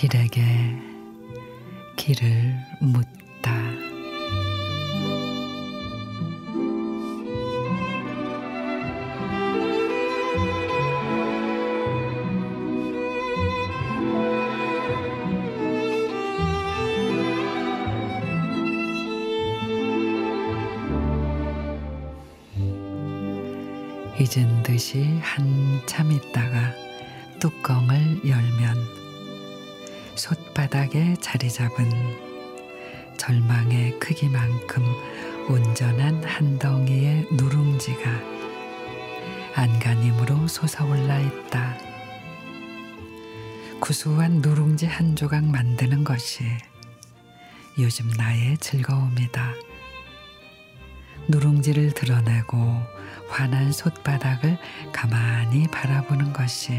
길에게 길을 묻다. 잊은 듯이 한참 있다가 뚜껑을 열면 솥바닥에 자리 잡은 절망의 크기만큼 온전한 한 덩이의 누룽지가 안간힘으로 솟아올라 있다. 구수한 누룽지 한 조각 만드는 것이 요즘 나의 즐거움이다. 누룽지를 드러내고 환한 솥바닥을 가만히 바라보는 것이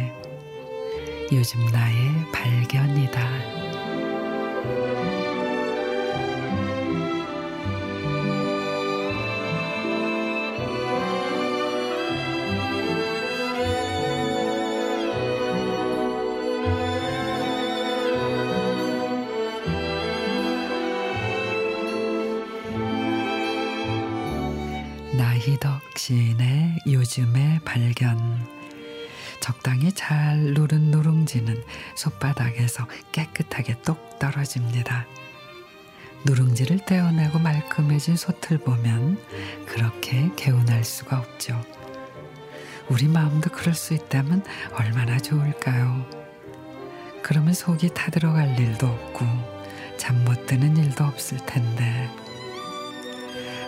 요즘 나의 발견이 나희덕 시인의 요즘의 발견. 적당히 잘 누른 누룽지는 솥바닥에서 깨끗하게 똑 떨어집니다. 누룽지를 떼어내고 말끔해진 솥을 보면 그렇게 개운할 수가 없죠. 우리 마음도 그럴 수 있다면 얼마나 좋을까요? 그러면 속이 타들어갈 일도 없고 잠 못 드는 일도 없을 텐데.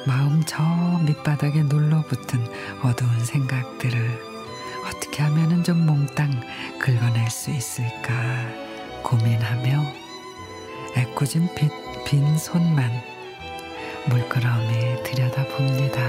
마음 저 밑바닥에 눌러붙은 어두운 생각들을 어떻게 하면 좀 몽땅 긁어낼 수 있을까 고민하며 애꿎은 빈 손만 물끄러미 들여다봅니다.